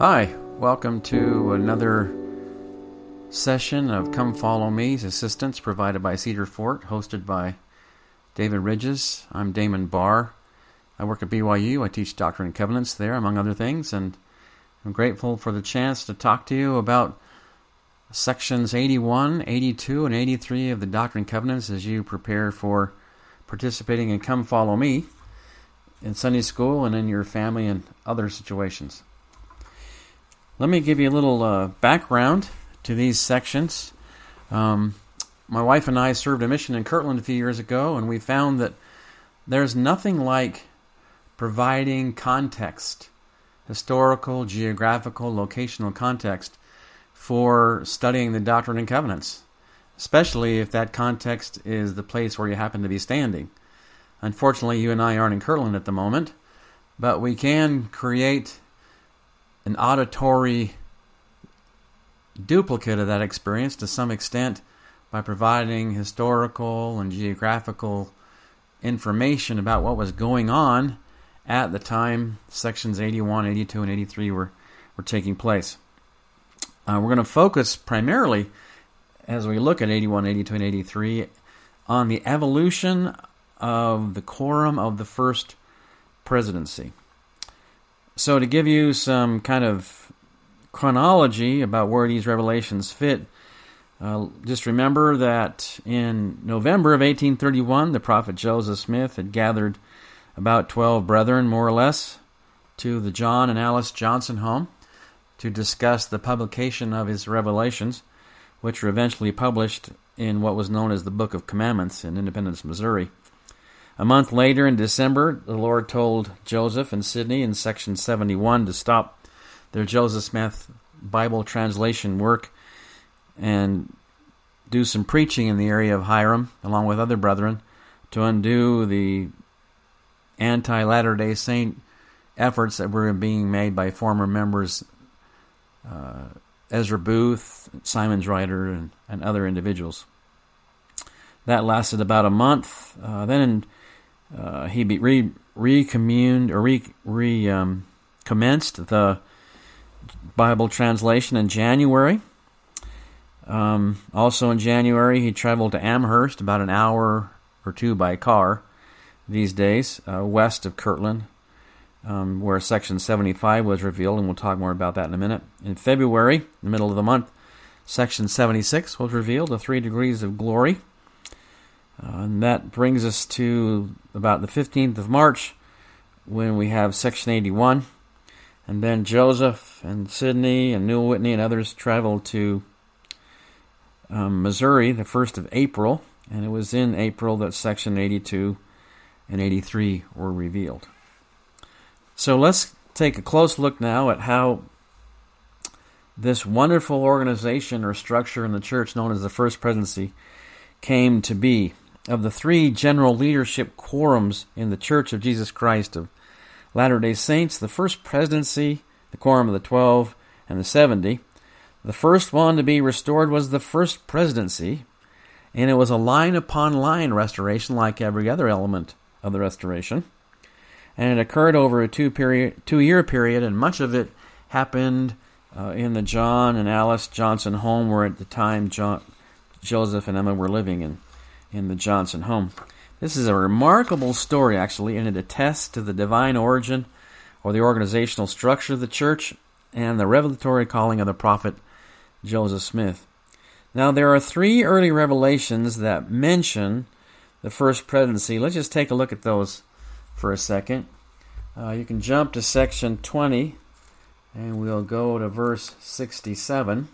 Hi, welcome to another session of Come Follow Me's assistance provided by Cedar Fort, hosted by David Ridges. I'm Damon Barr. I work at BYU. I teach Doctrine and Covenants there, among other things, and I'm grateful for the chance to talk to you about sections 81, 82, and 83 of the Doctrine and Covenants as you prepare for participating in Come Follow Me in Sunday school and in your family and other situations. Let me give you a little uh, background to these sections. Um, my wife and I served a mission in Kirtland a few years ago, and we found that there's nothing like providing context, historical, geographical, locational context, for studying the Doctrine and Covenants, especially if that context is the place where you happen to be standing. Unfortunately, you and I aren't in Kirtland at the moment, but we can create an auditory duplicate of that experience to some extent by providing historical and geographical information about what was going on at the time sections 81, 82, and 83 were, were taking place. Uh, we're going to focus primarily, as we look at 81, 82, and 83, on the evolution of the quorum of the first presidency. So, to give you some kind of chronology about where these revelations fit, uh, just remember that in November of 1831, the prophet Joseph Smith had gathered about 12 brethren, more or less, to the John and Alice Johnson home to discuss the publication of his revelations, which were eventually published in what was known as the Book of Commandments in Independence, Missouri. A month later, in December, the Lord told Joseph and Sidney in section 71 to stop their Joseph Smith Bible translation work and do some preaching in the area of Hiram, along with other brethren, to undo the anti Latter day Saint efforts that were being made by former members uh, Ezra Booth, Symonds Ryder, and, and other individuals. That lasted about a month. Uh, then in uh, he be re recommuned or re, re um, commenced the Bible translation in January. Um, also in January, he traveled to Amherst, about an hour or two by car these days, uh, west of Kirtland, um, where Section 75 was revealed, and we'll talk more about that in a minute. In February, the middle of the month, Section 76 was revealed, the three degrees of glory. Uh, and that brings us to about the 15th of March when we have Section 81. And then Joseph and Sidney and Newell Whitney and others traveled to um, Missouri the 1st of April. And it was in April that Section 82 and 83 were revealed. So let's take a close look now at how this wonderful organization or structure in the church known as the First Presidency came to be of the three general leadership quorums in the Church of Jesus Christ of Latter day Saints, the first presidency, the quorum of the twelve, and the seventy. The first one to be restored was the first presidency, and it was a line upon line restoration like every other element of the restoration. And it occurred over a two period two year period, and much of it happened uh, in the John and Alice Johnson home where at the time John, Joseph and Emma were living in in the Johnson home. This is a remarkable story, actually, and it attests to the divine origin or the organizational structure of the church and the revelatory calling of the prophet Joseph Smith. Now, there are three early revelations that mention the first presidency. Let's just take a look at those for a second. Uh, you can jump to section 20, and we'll go to verse 67.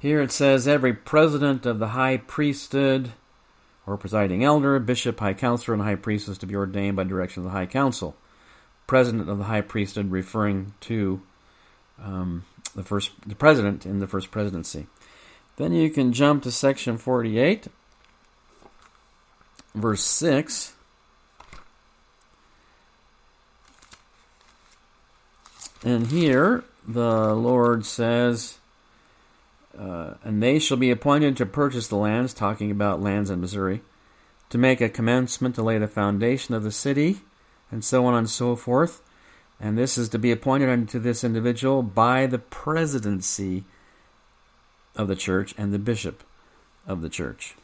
Here it says every president of the high priesthood or presiding elder, bishop, high counselor, and high priest is to be ordained by direction of the high council. President of the high priesthood referring to um, the first the president in the first presidency. Then you can jump to section 48, verse 6. And here the Lord says, uh, and they shall be appointed to purchase the lands, talking about lands in Missouri, to make a commencement to lay the foundation of the city, and so on and so forth. And this is to be appointed unto this individual by the presidency of the church and the bishop of the church.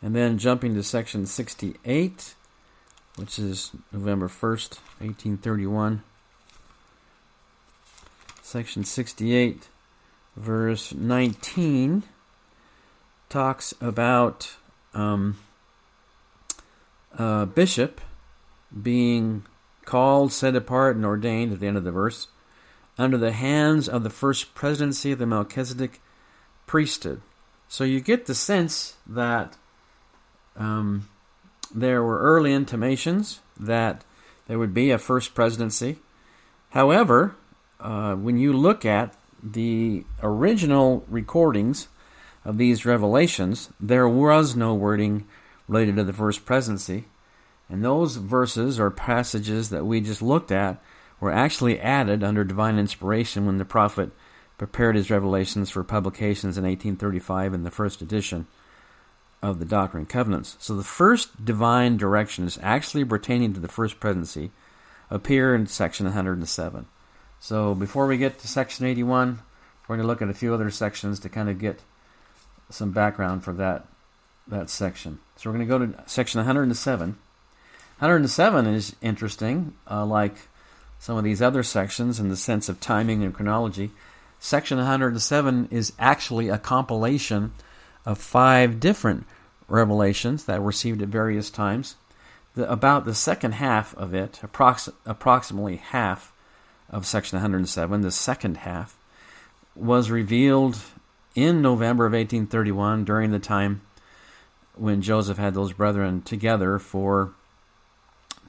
And then jumping to section 68, which is November 1st, 1831. Section 68, verse 19, talks about um, a bishop being called, set apart, and ordained at the end of the verse under the hands of the first presidency of the Melchizedek priesthood. So you get the sense that um, there were early intimations that there would be a first presidency. However, uh, when you look at the original recordings of these revelations, there was no wording related to the first presidency. And those verses or passages that we just looked at were actually added under divine inspiration when the prophet prepared his revelations for publications in 1835 in the first edition of the Doctrine and Covenants. So the first divine directions actually pertaining to the first presidency appear in section 107. So before we get to section 81, we're going to look at a few other sections to kind of get some background for that that section. So we're going to go to section 107. 107 is interesting, uh, like some of these other sections in the sense of timing and chronology. Section 107 is actually a compilation of five different revelations that were received at various times. The, about the second half of it, approx- approximately half of section 107, the second half, was revealed in November of 1831 during the time when Joseph had those brethren together for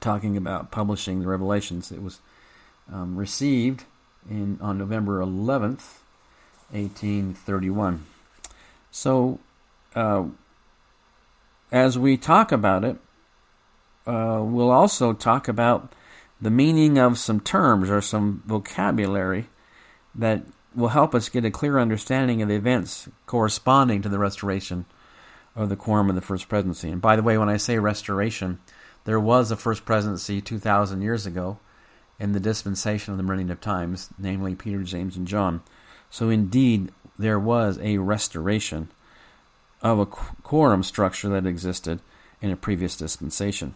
talking about publishing the revelations. It was um, received in on November 11th, 1831. So uh, as we talk about it, uh, we'll also talk about the meaning of some terms or some vocabulary that will help us get a clear understanding of the events corresponding to the restoration of the quorum of the first presidency. And by the way, when I say restoration, there was a first presidency 2,000 years ago in the dispensation of the meridian of times, namely Peter, James, and John. So indeed, there was a restoration of a quorum structure that existed in a previous dispensation.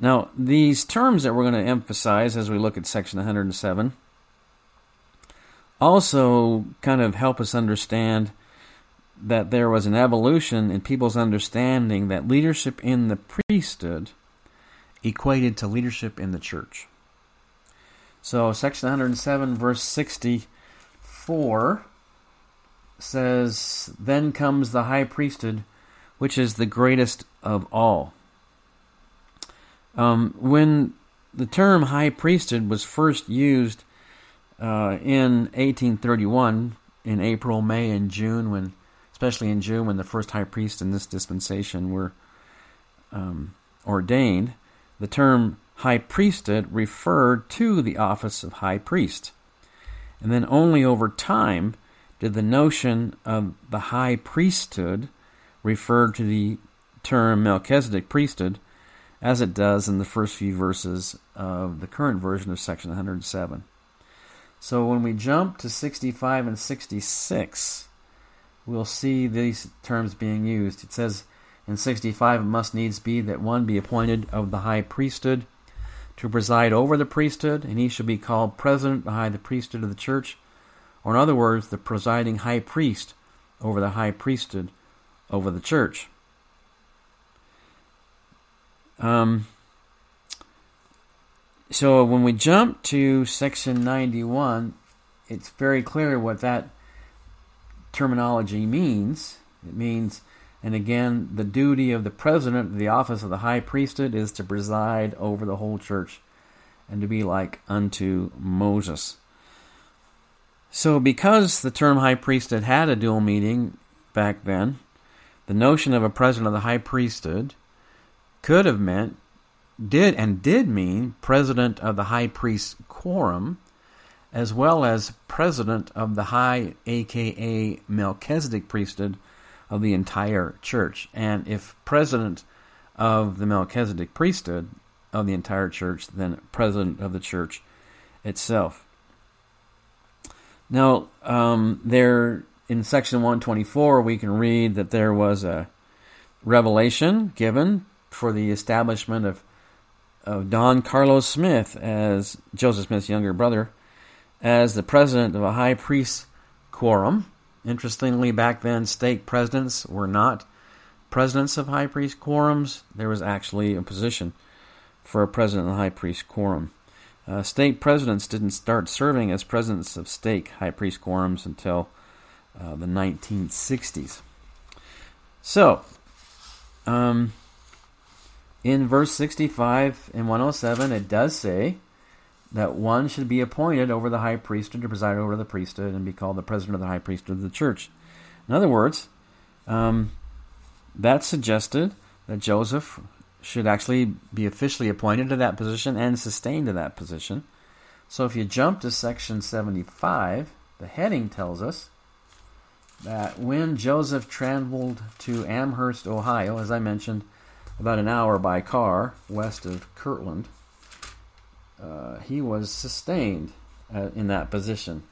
Now, these terms that we're going to emphasize as we look at section 107 also kind of help us understand that there was an evolution in people's understanding that leadership in the priesthood equated to leadership in the church. So, section 107, verse 64 says, Then comes the high priesthood, which is the greatest of all. Um, when the term high priesthood was first used uh, in 1831, in April, May, and June, when especially in June, when the first high priest in this dispensation were um, ordained, the term high priesthood referred to the office of high priest. And then only over time did the notion of the high priesthood refer to the term Melchizedek priesthood as it does in the first few verses of the current version of section 107. So when we jump to 65 and 66, we'll see these terms being used. It says in 65, it must needs be that one be appointed of the high priesthood to preside over the priesthood, and he shall be called president behind the priesthood of the church or in other words, the presiding high priest over the high priesthood over the church. Um, so when we jump to section 91, it's very clear what that terminology means. It means, and again, the duty of the president of the office of the high priesthood is to preside over the whole church and to be like unto Moses. So, because the term high priesthood had a dual meaning back then, the notion of a president of the high priesthood could have meant, did and did mean president of the high priest quorum, as well as president of the high, aka Melchizedek priesthood of the entire church. And if president of the Melchizedek priesthood of the entire church, then president of the church itself. Now, um, there in section 124, we can read that there was a revelation given for the establishment of, of Don Carlos Smith as Joseph Smith's younger brother as the president of a high priest quorum. Interestingly, back then, stake presidents were not presidents of high priest quorums. There was actually a position for a president of the high priest quorum. Uh, stake presidents didn't start serving as presidents of stake high priest quorums until uh, the 1960s. So, um, in verse 65 and 107, it does say that one should be appointed over the high priesthood to preside over the priesthood and be called the president of the high priesthood of the church. In other words, um, that suggested that Joseph should actually be officially appointed to that position and sustained to that position. So if you jump to section 75, the heading tells us that when Joseph traveled to Amherst, Ohio, as I mentioned, about an hour by car west of Kirtland, uh, he was sustained uh, in that position.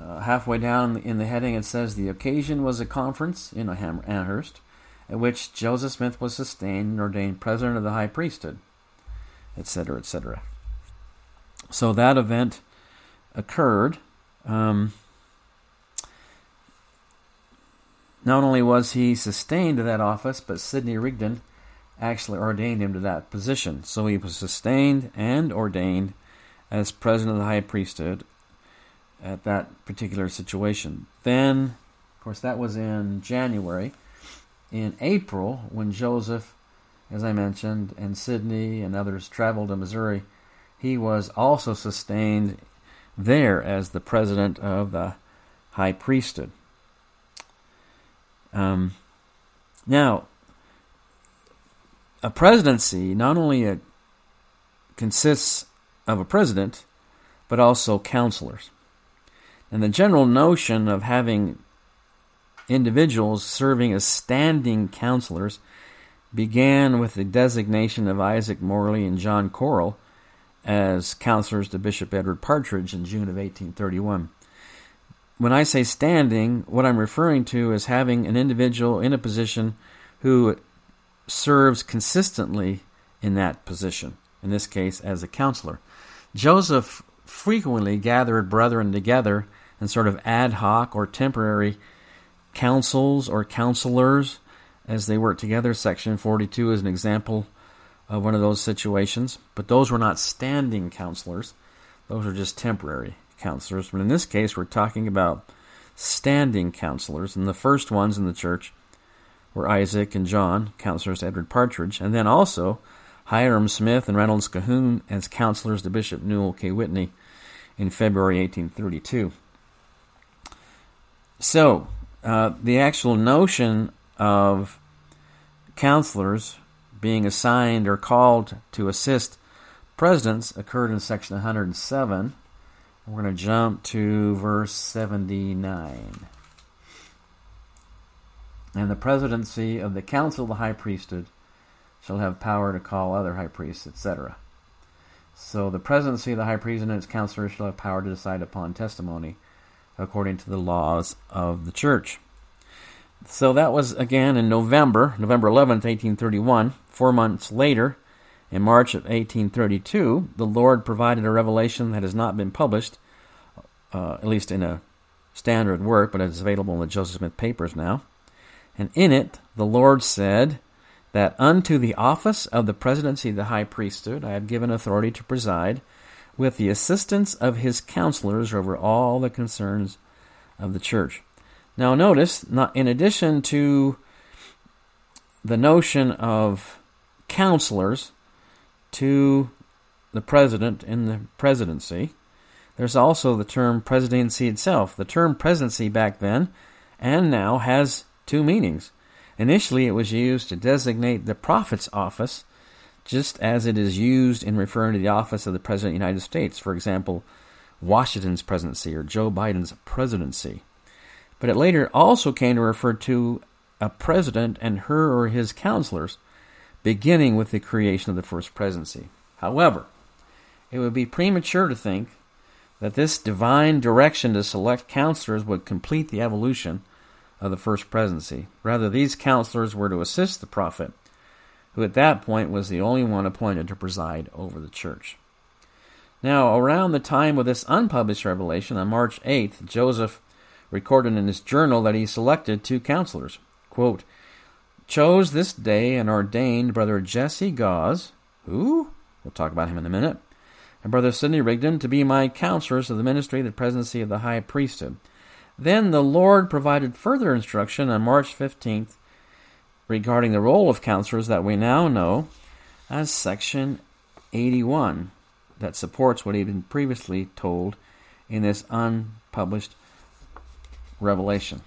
Uh, halfway down in the heading, it says the occasion was a conference in Amherst at which Joseph Smith was sustained and ordained president of the high priesthood, etc., etc. So that event occurred. Um, not only was he sustained to that office, but Sidney Rigdon actually ordained him to that position. So he was sustained and ordained as president of the high priesthood at that particular situation. Then, of course, that was in January. In April, when Joseph, as I mentioned, and Sidney and others traveled to Missouri, he was also sustained there as the president of the high priesthood. Um, now, a presidency not only a, consists of a president, but also counselors. And the general notion of having individuals serving as standing counselors began with the designation of Isaac Morley and John Corrill as counselors to Bishop Edward Partridge in June of 1831. When I say standing, what I'm referring to is having an individual in a position who serves consistently in that position, in this case as a counselor. Joseph frequently gathered brethren together in sort of ad hoc or temporary councils or counselors as they worked together. Section 42 is an example of one of those situations, but those were not standing counselors, those are just temporary counselors. But in this case, we're talking about standing counselors, and the first ones in the church were Isaac and John, counselors to Edward Partridge, and then also Hyrum Smith and Reynolds Cahoon as counselors to Bishop Newell K. Whitney in February 1832. So, uh, the actual notion of counselors being assigned or called to assist presidents occurred in section 107. We're going to jump to verse 79 and the presidency of the council of the high priesthood shall have power to call other high priests, etc. So the presidency of the high priest and its counselors shall have power to decide upon testimony according to the laws of the church. So that was again in November, November 11th, 1831. Four months later, in March of 1832, the Lord provided a revelation that has not been published, uh, at least in a standard work, but it's available in the Joseph Smith papers now. And in it the Lord said, That unto the office of the presidency of the high priesthood I have given authority to preside, with the assistance of his counselors over all the concerns of the church. Now, notice, not, in addition to the notion of counselors to the president in the presidency, there's also the term presidency itself. The term presidency back then and now has two meanings. Initially, it was used to designate the prophet's office, just as it is used in referring to the office of the President of the United States, for example, Washington's presidency or Joe Biden's presidency. But it later also came to refer to a president and her or his counselors, beginning with the creation of the first presidency. However, it would be premature to think that this divine direction to select counselors would complete the evolution of the first presidency. Rather, these counselors were to assist the prophet, who at that point was the only one appointed to preside over the church. Now, around the time of this unpublished revelation, on March 8th, Joseph recorded in his journal that he selected two counselors. Quote, chose this day and ordained Brother Jesse Gause, who? We'll talk about him in a minute, and Brother Sidney Rigdon to be my counselors of the ministry of the presidency of the high priesthood. Then the Lord provided further instruction on March 15th regarding the role of counselors that we now know as Section 81 that supports what he had been previously told in this unpublished revelation.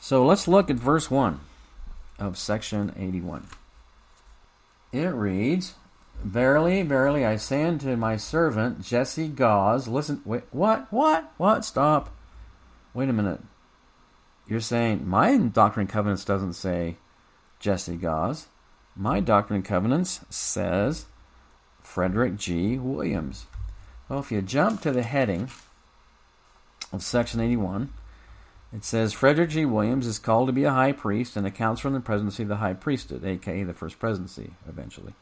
So let's look at verse 1 of section 81. It reads, Verily, verily, I say unto my servant Jesse Gause, listen, wait, what, what, what, stop. Wait a minute. You're saying my Doctrine and Covenants doesn't say Jesse Gause. My Doctrine and Covenants says Frederick G. Williams. Well, if you jump to the heading of section 81, it says Frederick G. Williams is called to be a high priest and accounts from the presidency of the high priesthood, aka the first presidency, eventually.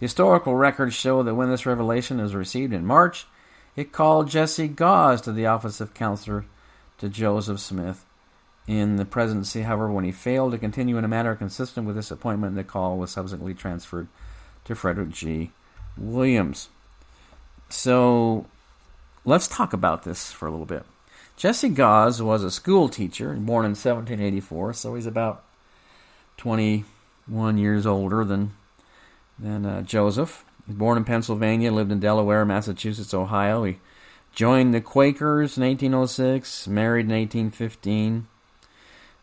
The historical records show that when this revelation was received in March, it called Jesse Gause to the office of counselor to Joseph Smith in the presidency. However, when he failed to continue in a manner consistent with this appointment, the call was subsequently transferred to Frederick G. Williams. So let's talk about this for a little bit. Jesse Gause was a school teacher, born in 1784, so he's about 21 years older than than uh, Joseph. He's born in Pennsylvania, lived in Delaware, Massachusetts, Ohio. He joined the Quakers in 1806, married in 1815.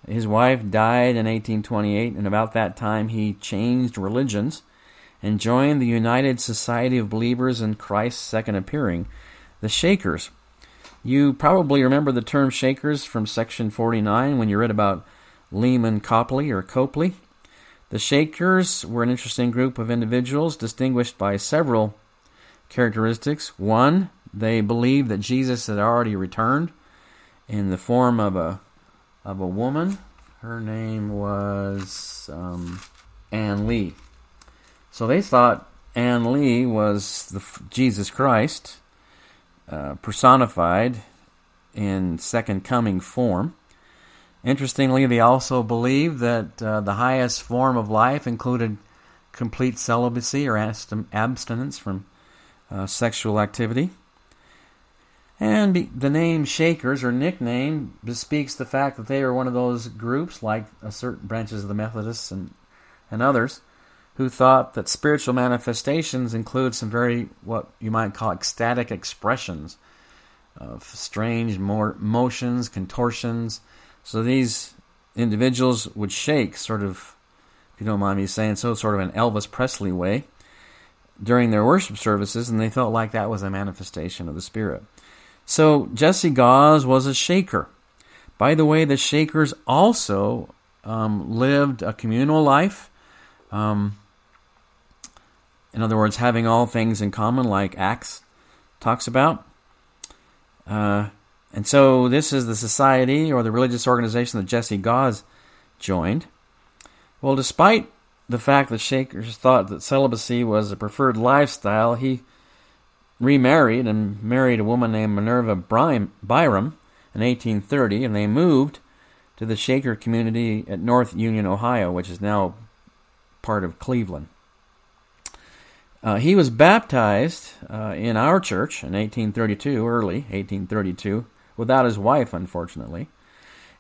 His wife died in 1828, and about that time he changed religions and joined the United Society of Believers in Christ's Second Appearing, the Shakers. You probably remember the term Shakers from section 49 when you read about Leman Copley or Copley. The Shakers were an interesting group of individuals distinguished by several characteristics. One, they believed that Jesus had already returned in the form of a of a woman. Her name was um, Ann Lee. So they thought Ann Lee was the Jesus Christ uh, personified in second coming form. Interestingly, they also believed that uh, the highest form of life included complete celibacy or abstinence from uh, sexual activity. And the name Shakers or nickname bespeaks the fact that they are one of those groups, like certain branches of the Methodists and, and others, who thought that spiritual manifestations include some very, what you might call ecstatic expressions of strange motions, contortions. So these individuals would shake, sort of, if you don't mind me saying so, sort of an Elvis Presley way during their worship services, and they felt like that was a manifestation of the Spirit. So Jesse Gause was a shaker. By the way, the Shakers also um, lived a communal life. Um, in other words, having all things in common, like Acts talks about. Uh, and so this is the society or the religious organization that Jesse Gause joined. Well, despite the fact that Shakers thought that celibacy was a preferred lifestyle, he remarried and married a woman named Minerva Byram in 1830, and they moved to the Shaker community at North Union, Ohio, which is now part of Cleveland. Uh, he was baptized uh, in our church in 1832, early 1832, without his wife, unfortunately.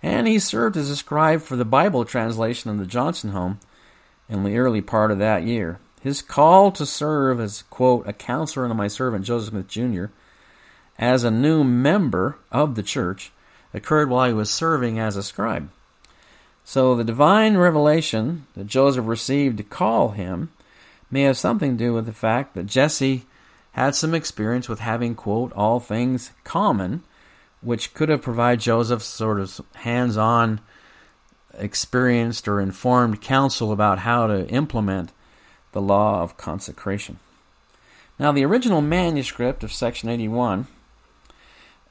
And he served as a scribe for the Bible translation in the Johnson home in the early part of that year. His call to serve as, quote, a counselor unto my servant Joseph Smith Jr., as a new member of the church, occurred while he was serving as a scribe. So the divine revelation that Joseph received to call him may have something to do with the fact that Jesse had some experience with having, quote, all things common, which could have provided Joseph sort of hands on, experienced, or informed counsel about how to implement the law of consecration. Now, the original manuscript of section 81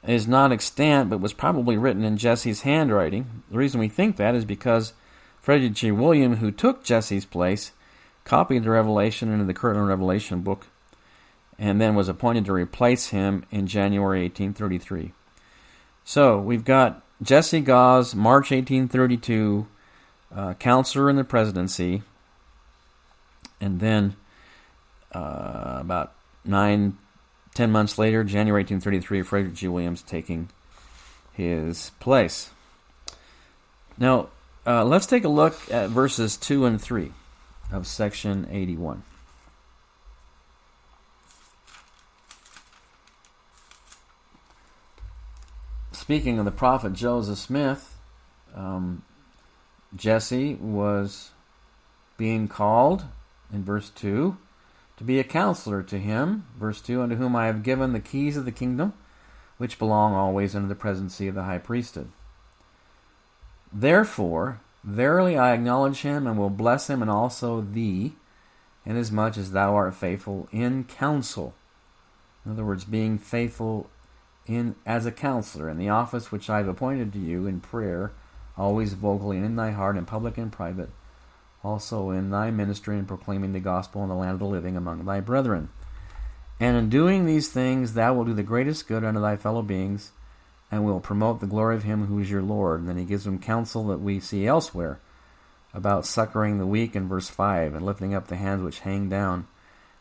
is not extant, but was probably written in Jesse's handwriting. The reason we think that is because Frederick G. William, who took Jesse's place, copied the Revelation into the current Revelation book, and then was appointed to replace him in January 1833. So we've got Jesse Gause, March 1832, uh, counselor in the presidency, and then uh, about nine, ten months later, January 1833, Frederick G. Williams taking his place. Now, uh, let's take a look at verses 2 and 3 of section 81. Speaking of the prophet Joseph Smith, um, Jesse was being called in verse 2 to be a counselor to him. Verse 2 Unto whom I have given the keys of the kingdom, which belong always under the presidency of the high priesthood. Therefore, verily I acknowledge him and will bless him and also thee, inasmuch as thou art faithful in counsel. In other words, being faithful in as a counselor in the office which I have appointed to you in prayer, always vocally and in thy heart, in public and private, also in thy ministry and proclaiming the gospel in the land of the living among thy brethren. And in doing these things, thou wilt do the greatest good unto thy fellow beings and will promote the glory of him who is your Lord. And then he gives them counsel that we see elsewhere about succoring the weak in verse 5 and lifting up the hands which hang down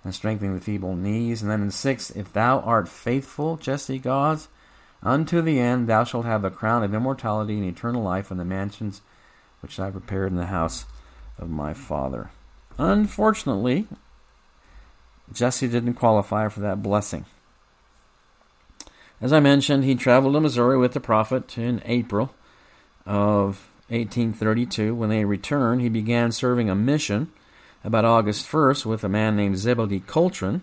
and strengthening the feeble knees. And then in 6, if thou art faithful, Jesse Gause, unto the end, thou shalt have the crown of immortality and eternal life in the mansions which I prepared in the house of my father. Unfortunately, Jesse didn't qualify for that blessing. As I mentioned, he traveled to Missouri with the prophet in April of 1832. When they returned, he began serving a mission about August 1st with a man named Zebedee Coltrin,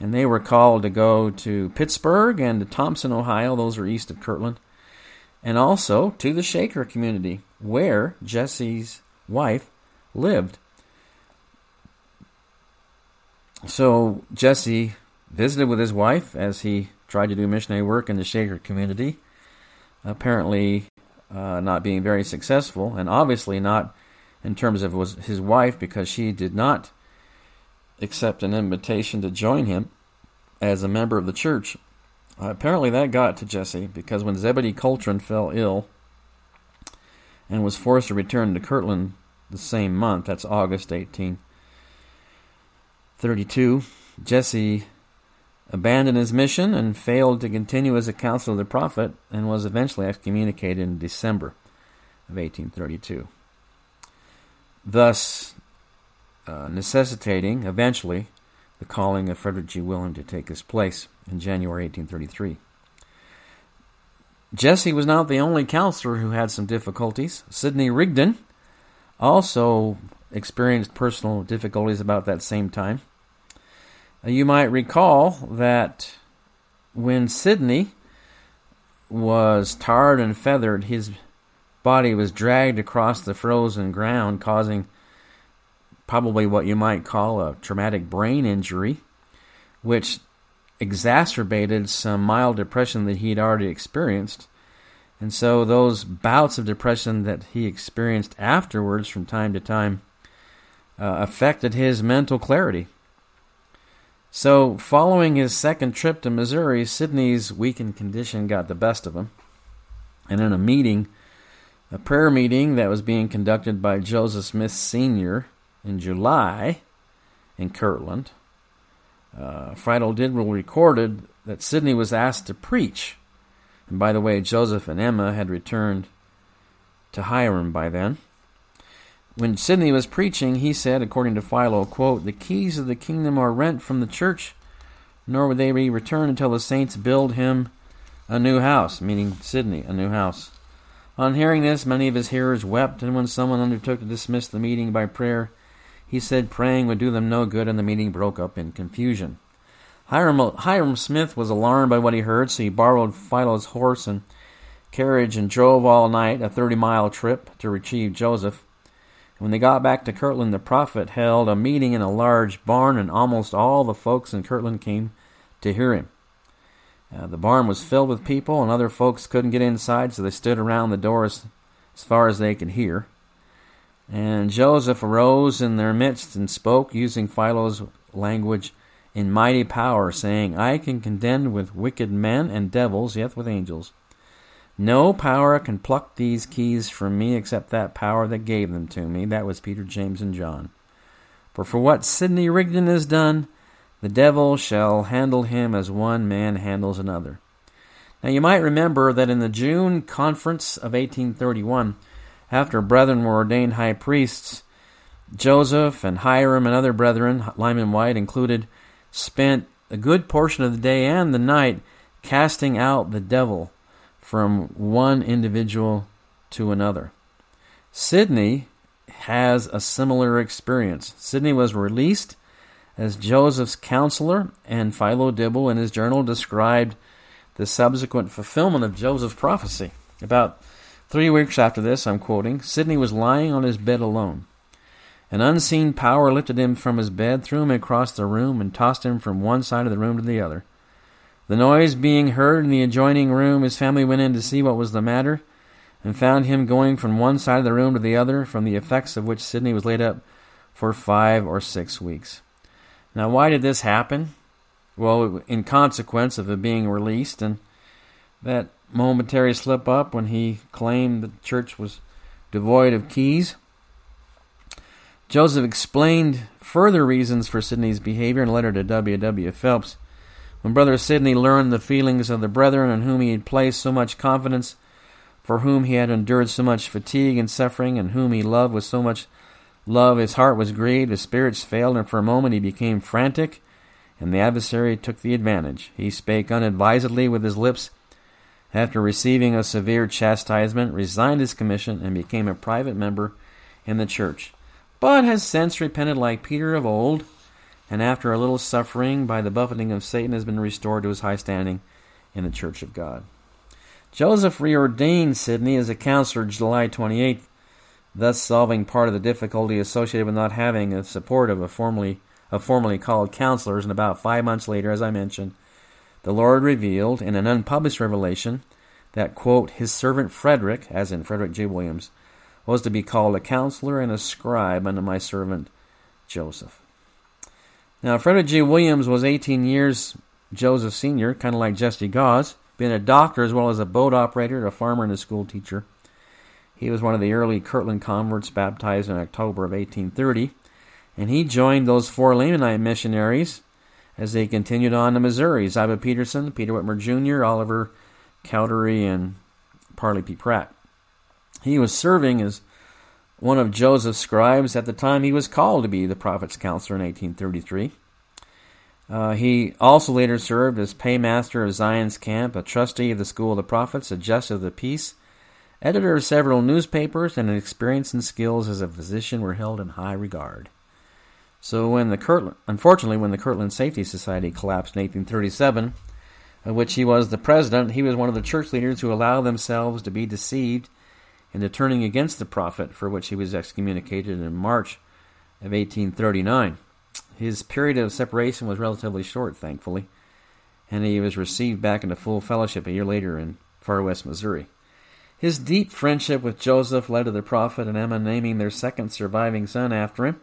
and they were called to go to Pittsburgh and to Thompson, Ohio. Those are east of Kirtland. And also to the Shaker community, where Jesse's wife lived. So Jesse visited with his wife as he tried to do missionary work in the Shaker community, apparently uh, not being very successful, and obviously not in terms of was his wife because she did not accept an invitation to join him as a member of the church. Uh, apparently, that got to Jesse because when Zebedee Coltrin fell ill and was forced to return to Kirtland the same month, that's August 1832, Jesse abandoned his mission and failed to continue as a counselor of the prophet and was eventually excommunicated in December of 1832. Thus, uh, necessitating eventually the calling of Frederick G. William to take his place in January 1833. Jesse was not the only counselor who had some difficulties. Sidney Rigdon also experienced personal difficulties about that same time. Uh, you might recall that when Sidney was tarred and feathered, his body was dragged across the frozen ground, causing probably what you might call a traumatic brain injury, which exacerbated some mild depression that he'd already experienced. And so those bouts of depression that he experienced afterwards from time to time uh, affected his mental clarity. So, following his second trip to Missouri, Sidney's weakened condition got the best of him. And in a meeting, a prayer meeting that was being conducted by Joseph Smith Sr. in July in Kirtland, uh, Philo Dibble recorded that Sidney was asked to preach. And by the way, Joseph and Emma had returned to Hiram by then. When Sidney was preaching, he said, according to Philo, quote, The keys of the kingdom are rent from the church, nor would they be returned until the saints build him a new house, meaning Sidney, a new house. On hearing this, many of his hearers wept, and when someone undertook to dismiss the meeting by prayer, he said praying would do them no good, and the meeting broke up in confusion. Hyrum, Hyrum Smith was alarmed by what he heard, so he borrowed Philo's horse and carriage and drove all night, a 30 mile trip, to retrieve Joseph. When they got back to Kirtland, the prophet held a meeting in a large barn, and almost all the folks in Kirtland came to hear him. Uh, the barn was filled with people, and other folks couldn't get inside, so they stood around the door as, as far as they could hear. And Joseph arose in their midst and spoke, using Philo's language in mighty power, saying, I can contend with wicked men and devils, yet with angels. No power can pluck these keys from me except that power that gave them to me. That was Peter, James, and John. For for what Sidney Rigdon has done, the devil shall handle him as one man handles another. Now you might remember that in the June conference of 1831, after brethren were ordained high priests, Joseph and Hyrum and other brethren, Lyman Wight included, spent a good portion of the day and the night casting out the devil from one individual to another. Sidney has a similar experience. Sidney was released as Joseph's counselor, and Philo Dibble in his journal described the subsequent fulfillment of Joseph's prophecy. About three weeks after this, I'm quoting, Sidney was lying on his bed alone. An unseen power lifted him from his bed, threw him across the room, and tossed him from one side of the room to the other. The noise being heard in the adjoining room, his family went in to see what was the matter, and found him going from one side of the room to the other, from the effects of which Sidney was laid up for five or six weeks. Now, why did this happen? Well, in consequence of it being released and that momentary slip up when he claimed the church was devoid of keys. Joseph explained further reasons for Sidney's behavior in a letter to W. W. Phelps. When Brother Sidney learned the feelings of the brethren in whom he had placed so much confidence, for whom he had endured so much fatigue and suffering, and whom he loved with so much love, his heart was grieved, his spirits failed, and for a moment he became frantic, and the adversary took the advantage. He spake unadvisedly with his lips. After receiving a severe chastisement, resigned his commission, and became a private member in the church but has since repented like Peter of old, and after a little suffering by the buffeting of Satan has been restored to his high standing in the church of God. Joseph reordained Sidney as a counselor July 28th, thus solving part of the difficulty associated with not having the support of a formerly of formerly called counselors, and about five months later, as I mentioned, the Lord revealed in an unpublished revelation that, quote, his servant Frederick, as in Frederick G. Williams, was to be called a counselor and a scribe unto my servant Joseph. Now, Frederick G. Williams was 18 years Joseph Sr., kind of like Jesse Gause, being a doctor as well as a boat operator, a farmer, and a school teacher. He was one of the early Kirtland converts baptized in October of 1830, and he joined those four Lamanite missionaries as they continued on to Missouri. Ziba Peterson, Peter Whitmer Jr., Oliver Cowdery, and Parley P. Pratt. He was serving as one of Joseph's scribes at the time he was called to be the prophet's counselor in 1833. Uh, he also later served as paymaster of Zion's camp, a trustee of the school of the prophets, a justice of the peace, editor of several newspapers, and his experience and skills as a physician were held in high regard. So when the Kirtland, unfortunately, when the Kirtland Safety Society collapsed in 1837, of which he was the president, he was one of the church leaders who allowed themselves to be deceived into turning against the prophet, for which he was excommunicated in March of 1839. His period of separation was relatively short, thankfully, and he was received back into full fellowship a year later in far west Missouri. His deep friendship with Joseph led to the prophet and Emma naming their second surviving son after him.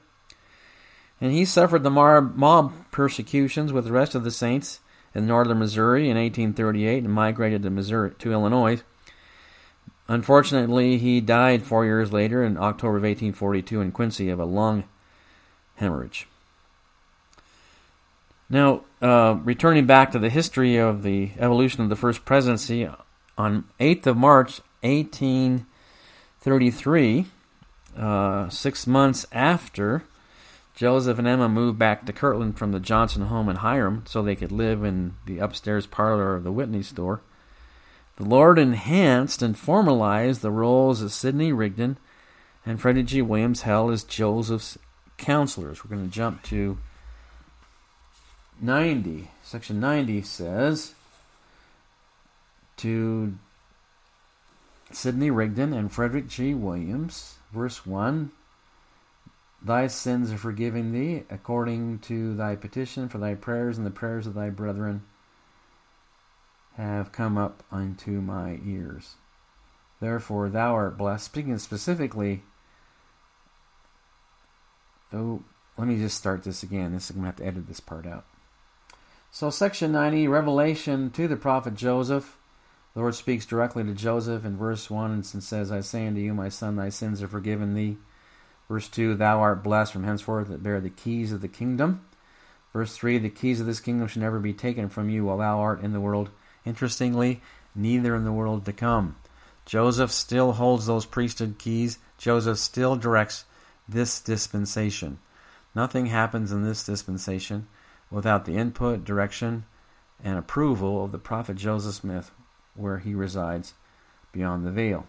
And he suffered the mob persecutions with the rest of the saints in northern Missouri in 1838 and migrated to Missouri to Illinois Unfortunately, he died four years later in October of 1842 in Quincy of a lung hemorrhage. Now, uh, returning back to the history of the evolution of the first presidency, on 8th of March 1833, uh, six months after Joseph and Emma moved back to Kirtland from the Johnson home in Hiram so they could live in the upstairs parlor of the Whitney store, the Lord enhanced and formalized the roles of Sidney Rigdon and Freddie G. Williams held as Joseph's counselors. We're going to jump to 90. Section 90 says to Sidney Rigdon and Frederick G. Williams, verse 1 Thy sins are forgiven thee according to thy petition for thy prayers and the prayers of thy brethren have come up unto my ears. Therefore, thou art blessed. Speaking specifically, oh, let me just start this again. This I'm to have to edit this part out. So, section 90, Revelation to the prophet Joseph. The Lord speaks directly to Joseph in verse 1 and says, I say unto you, my son, thy sins are forgiven thee. Verse 2, Thou art blessed from henceforth that bear the keys of the kingdom. Verse 3, The keys of this kingdom shall never be taken from you while thou art in the world. Interestingly, neither in the world to come. Joseph still holds those priesthood keys. Joseph still directs this dispensation. Nothing happens in this dispensation without the input, direction, and approval of the prophet Joseph Smith, where he resides beyond the veil.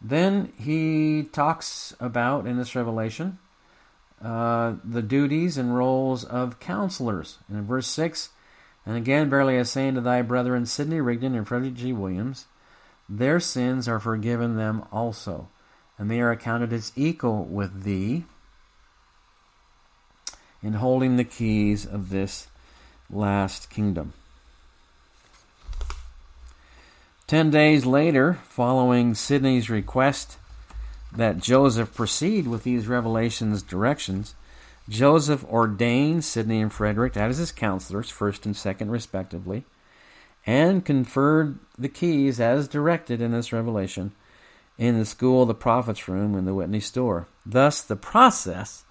Then he talks about, in this revelation, uh, the duties and roles of counselors. And in verse 6, and again, verily I say unto thy brethren, Sidney Rigdon and Frederick G. Williams, their sins are forgiven them also, and they are accounted as equal with thee in holding the keys of this last kingdom. Ten days later, following Sidney's request that Joseph proceed with these revelations directions, Joseph ordained Sidney and Frederick as his counselors, first and second respectively, and conferred the keys as directed in this revelation in the school the prophet's room in the Whitney store. Thus, the process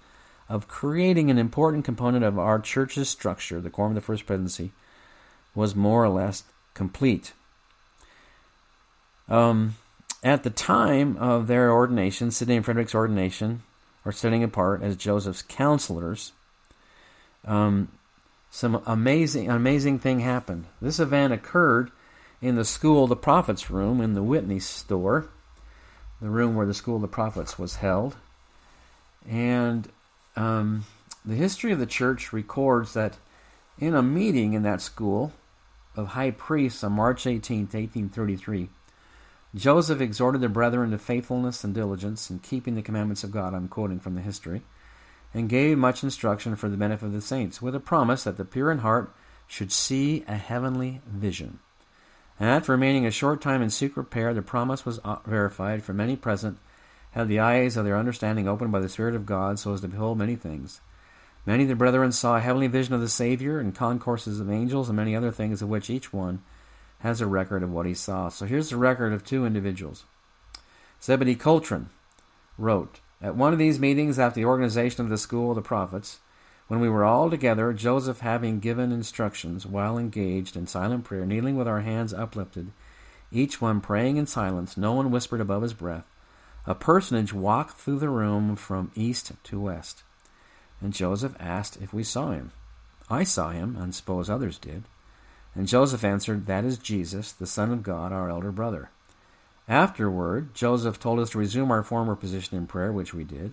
of creating an important component of our church's structure, the quorum of the first presidency, was more or less complete. Um, at the time of their ordination, Sidney and Frederick's ordination, or setting apart as Joseph's counselors, um, some amazing, amazing thing happened. This event occurred in the School the Prophets room in the Whitney store, the room where the School of the Prophets was held. And um, the history of the church records that in a meeting in that school of high priests on March 18, 1833, Joseph exhorted the brethren to faithfulness and diligence in keeping the commandments of God. I'm quoting from the history. And gave much instruction for the benefit of the saints, with a promise that the pure in heart should see a heavenly vision. And after remaining a short time in secret prayer, the promise was uh, verified, for many present had the eyes of their understanding opened by the Spirit of God, so as to behold many things. Many of the brethren saw a heavenly vision of the Savior, and concourses of angels, and many other things, of which each one has a record of what he saw. So here's the record of two individuals. Zebedee Coltrin wrote, At one of these meetings after the organization of the School of the Prophets, when we were all together, Joseph having given instructions, while engaged in silent prayer, kneeling with our hands uplifted, each one praying in silence, no one whispered above his breath, a personage walked through the room from east to west. And Joseph asked if we saw him. I saw him, and suppose others did. And Joseph answered, That is Jesus, the Son of God, our elder brother. Afterward, Joseph told us to resume our former position in prayer, which we did.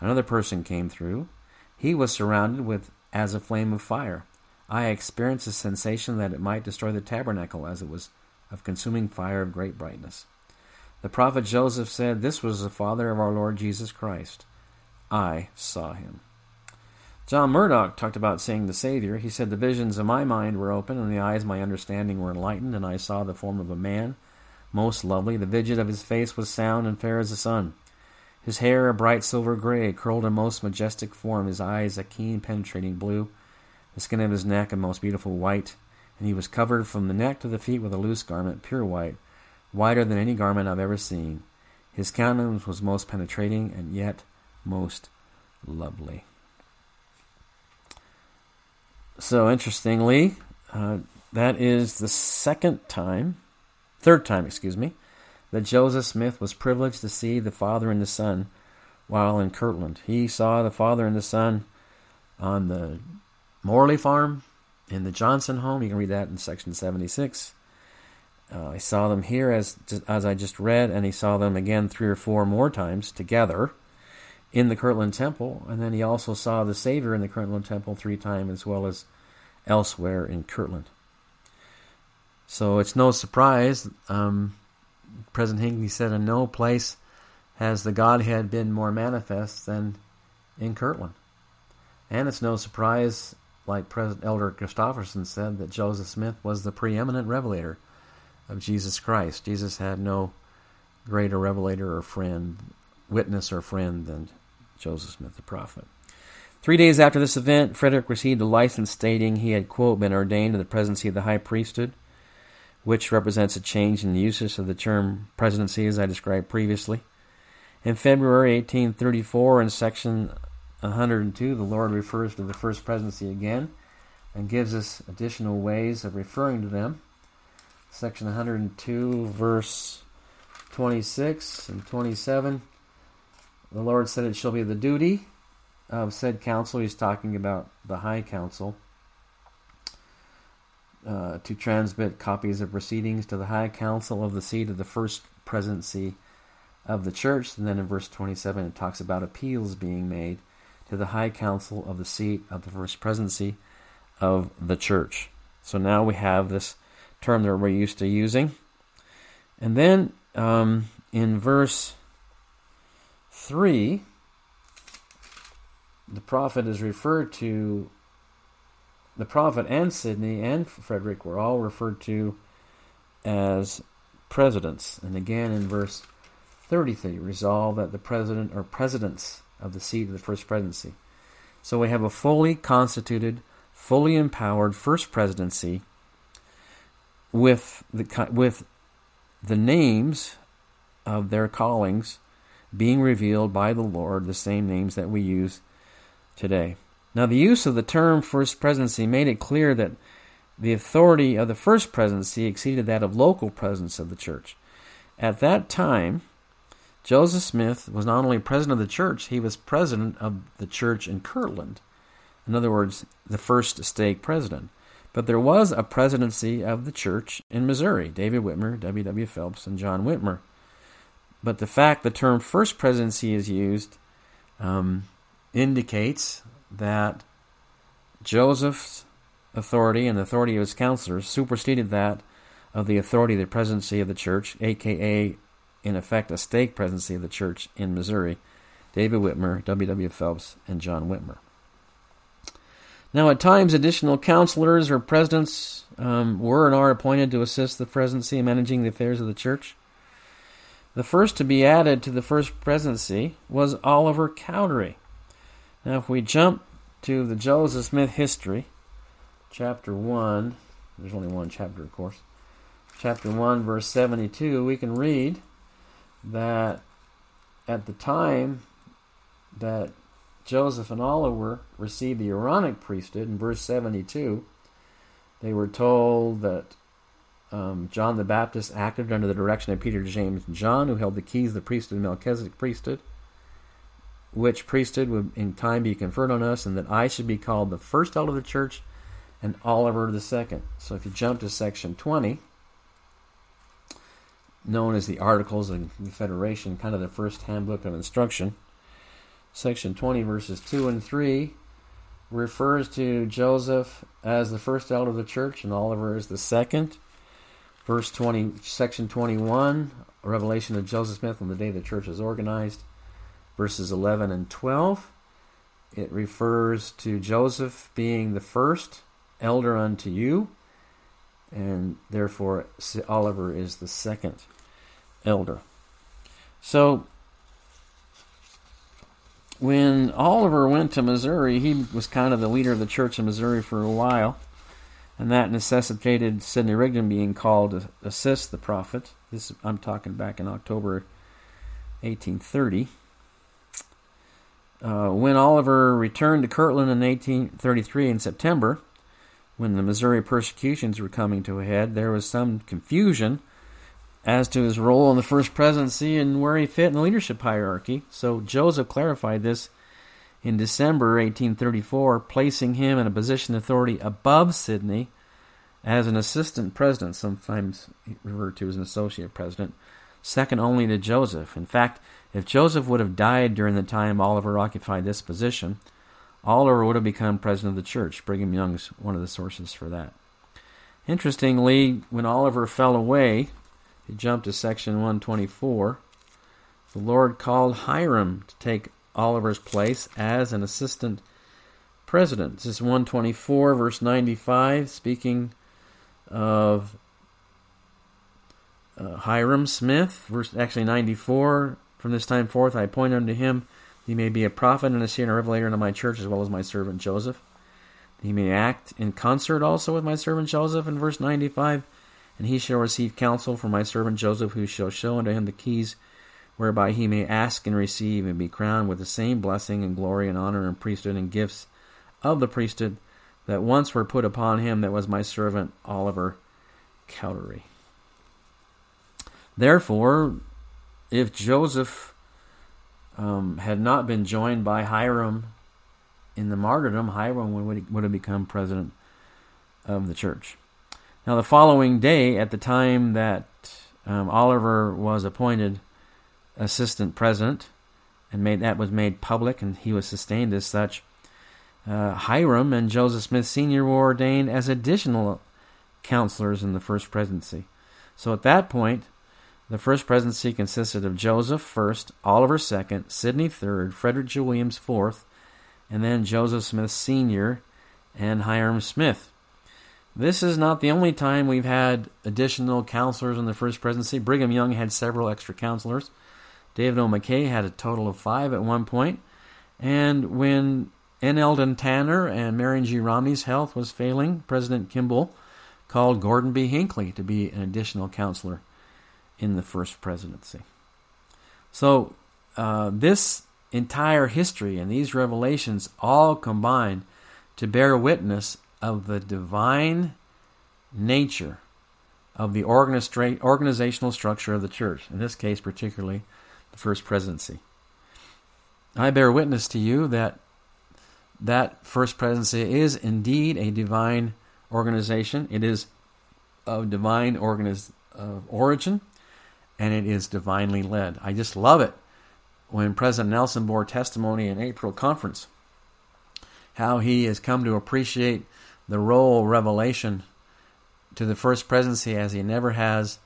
Another person came through. He was surrounded with as a flame of fire. I experienced a sensation that it might destroy the tabernacle, as it was of consuming fire of great brightness. The prophet Joseph said, This was the Father of our Lord Jesus Christ. I saw him. John Murdock talked about seeing the Savior. He said, The visions of my mind were open, and the eyes of my understanding were enlightened, and I saw the form of a man, most lovely. The vision of his face was sound and fair as the sun. His hair a bright silver gray, curled in most majestic form, his eyes a keen penetrating blue, the skin of his neck a most beautiful white, and he was covered from the neck to the feet with a loose garment, pure white, whiter than any garment I've ever seen. His countenance was most penetrating and yet most lovely. So, interestingly, uh, that is the second time, third time, excuse me, that Joseph Smith was privileged to see the Father and the Son while in Kirtland. He saw the Father and the Son on the Morley farm, in the Johnson home. You can read that in section 76. Uh, I saw them here as as I just read, and he saw them again three or four more times together in the Kirtland Temple, and then he also saw the Savior in the Kirtland Temple three times, as well as elsewhere in Kirtland. So it's no surprise. Um, President Hinckley said, "In no place has the Godhead been more manifest than in Kirtland," and it's no surprise like President Elder Christofferson said, that Joseph Smith was the preeminent revelator of Jesus Christ. Jesus had no greater revelator or friend, witness or friend than Joseph Smith the prophet. Three days after this event, Frederick received a license stating he had, quote, been ordained to the presidency of the high priesthood, which represents a change in the usage of the term presidency as I described previously. In February 1834, in section 102, the Lord refers to the first presidency again and gives us additional ways of referring to them. Section 102, verse 26 and 27. The Lord said, It shall be the duty of said council. He's talking about the High Council. Uh, to transmit copies of proceedings to the High Council of the seat of the first presidency of the church. And then in verse 27, it talks about appeals being made to the High Council of the seat of the first presidency of the church. So now we have this term that we're used to using. And then um, in verse 3, the prophet is referred to, the prophet and Sidney and Frederick were all referred to as presidents. And again in verse 33, resolve that the president or presidents of the seat of the first presidency. So we have a fully constituted, fully empowered first presidency with the with the names of their callings being revealed by the Lord, the same names that we use today. Now, the use of the term first presidency made it clear that the authority of the first presidency exceeded that of local presidents of the church. At that time, Joseph Smith was not only president of the church, he was president of the church in Kirtland. In other words, the first stake president. But there was a presidency of the church in Missouri David Whitmer, W. W. Phelps, and John Whitmer. But the fact the term first presidency is used um, indicates that Joseph's authority and the authority of his counselors superseded that of the authority of the presidency of the church, aka, in effect, a stake presidency of the church in Missouri, David Whitmer, W. W. Phelps, and John Whitmer. Now, at times, additional counselors or presidents um, were and are appointed to assist the presidency in managing the affairs of the church. The first to be added to the first presidency was Oliver Cowdery. Now, if we jump to the Joseph Smith history, chapter 1, there's only one chapter, of course, chapter 1, verse 72, we can read that at the time that Joseph and Oliver received the Aaronic priesthood in verse 72. They were told that um, John the Baptist acted under the direction of Peter, James, and John, who held the keys of the priesthood, Melchizedek priesthood, which priesthood would in time be conferred on us, and that I should be called the first elder of the church and Oliver the second. So if you jump to section 20, known as the Articles of Confederation, kind of the first handbook of instruction, section 20, verses 2 and 3, refers to Joseph as the first elder of the church and Oliver as the second. Verse 20, section 21, revelation of Joseph Smith on the day the church was organized. Verses 11 and 12, it refers to Joseph being the first elder unto you, and therefore Oliver is the second elder. So when Oliver went to Missouri, he was kind of the leader of the church in Missouri for a while, and that necessitated Sidney Rigdon being called to assist the prophet. This I'm talking back in October 1830. Uh, when Oliver returned to Kirtland in 1833 in September, when the Missouri persecutions were coming to a head, there was some confusion as to his role in the first presidency and where he fit in the leadership hierarchy. So Joseph clarified this in December 1834, placing him in a position of authority above Sidney as an assistant president, sometimes referred to as an associate president, second only to Joseph. In fact, if Joseph would have died during the time Oliver occupied this position, Oliver would have become president of the church. Brigham Young's one of the sources for that. Interestingly, when Oliver fell away, you jumped to section 124. The Lord called Hyrum to take Oliver's place as an assistant president. This is 124, verse 95, speaking of uh, Hyrum Smith, verse actually 94. From this time forth, I appoint unto him he may be a prophet and a seer and a revelator unto my church, as well as my servant Joseph. He may act in concert also with my servant Joseph in verse 95. And he shall receive counsel from my servant Joseph, who shall show unto him the keys whereby he may ask and receive and be crowned with the same blessing and glory and honor and priesthood and gifts of the priesthood that once were put upon him that was my servant Oliver Cowdery. Therefore, if Joseph um, had not been joined by Hyrum in the martyrdom, Hyrum would, would have become president of the church. Now, the following day, at the time that um, Oliver was appointed assistant president, and made that was made public, and he was sustained as such. Uh, Hyrum and Joseph Smith Sr. were ordained as additional counselors in the first presidency. So at that point, the first presidency consisted of Joseph first, Oliver second, Sidney third, Frederick G. Williams fourth, and then Joseph Smith Sr. and Hyrum Smith. This is not the only time we've had additional counselors in the first presidency. Brigham Young had several extra counselors. David O. McKay had a total of five at one point. And when N. Eldon Tanner and Marion G. Romney's health was failing, President Kimball called Gordon B. Hinckley to be an additional counselor in the first presidency. So, uh, this entire history and these revelations all combine to bear witness of the divine nature of the organizational structure of the church, in this case, particularly the first presidency. I bear witness to you that that first presidency is indeed a divine organization. It is of divine organiz- uh, origin, and it is divinely led. I just love it when President Nelson bore testimony in April conference, how he has come to appreciate the role revelation to the first presidency as he never has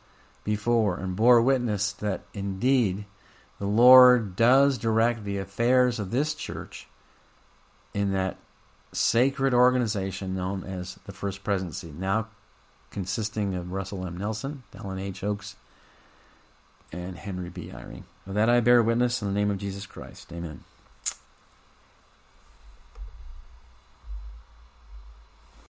before, and bore witness that indeed the Lord does direct the affairs of this church in that sacred organization known as the First Presidency, now consisting of Russell M. Nelson, Dallin H. Oaks, and Henry B. Eyring. That I bear witness in the name of Jesus Christ. Amen.